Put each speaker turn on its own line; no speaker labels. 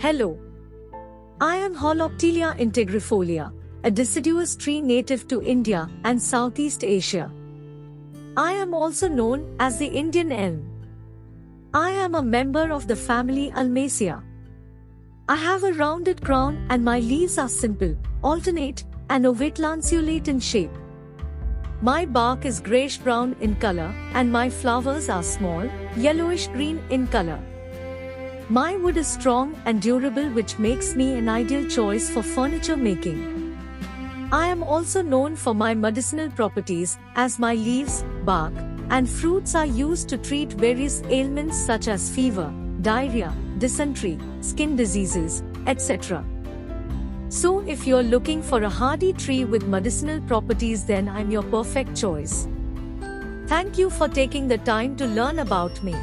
Hello. I am Holoptelea integrifolia, a deciduous tree native to India and Southeast Asia. I am also known as the Indian elm. I am a member of the family Ulmaceae. I have a rounded crown and my leaves are simple, alternate, and ovate lanceolate in shape. My bark is grayish brown in color and my flowers are small, yellowish green in color. My wood is strong and durable which makes me an ideal choice for furniture making. I am also known for my medicinal properties as my leaves, bark, and fruits are used to treat various ailments such as fever, diarrhea, dysentery, skin diseases, etc. So if you're looking for a hardy tree with medicinal properties then I'm your perfect choice. Thank you for taking the time to learn about me.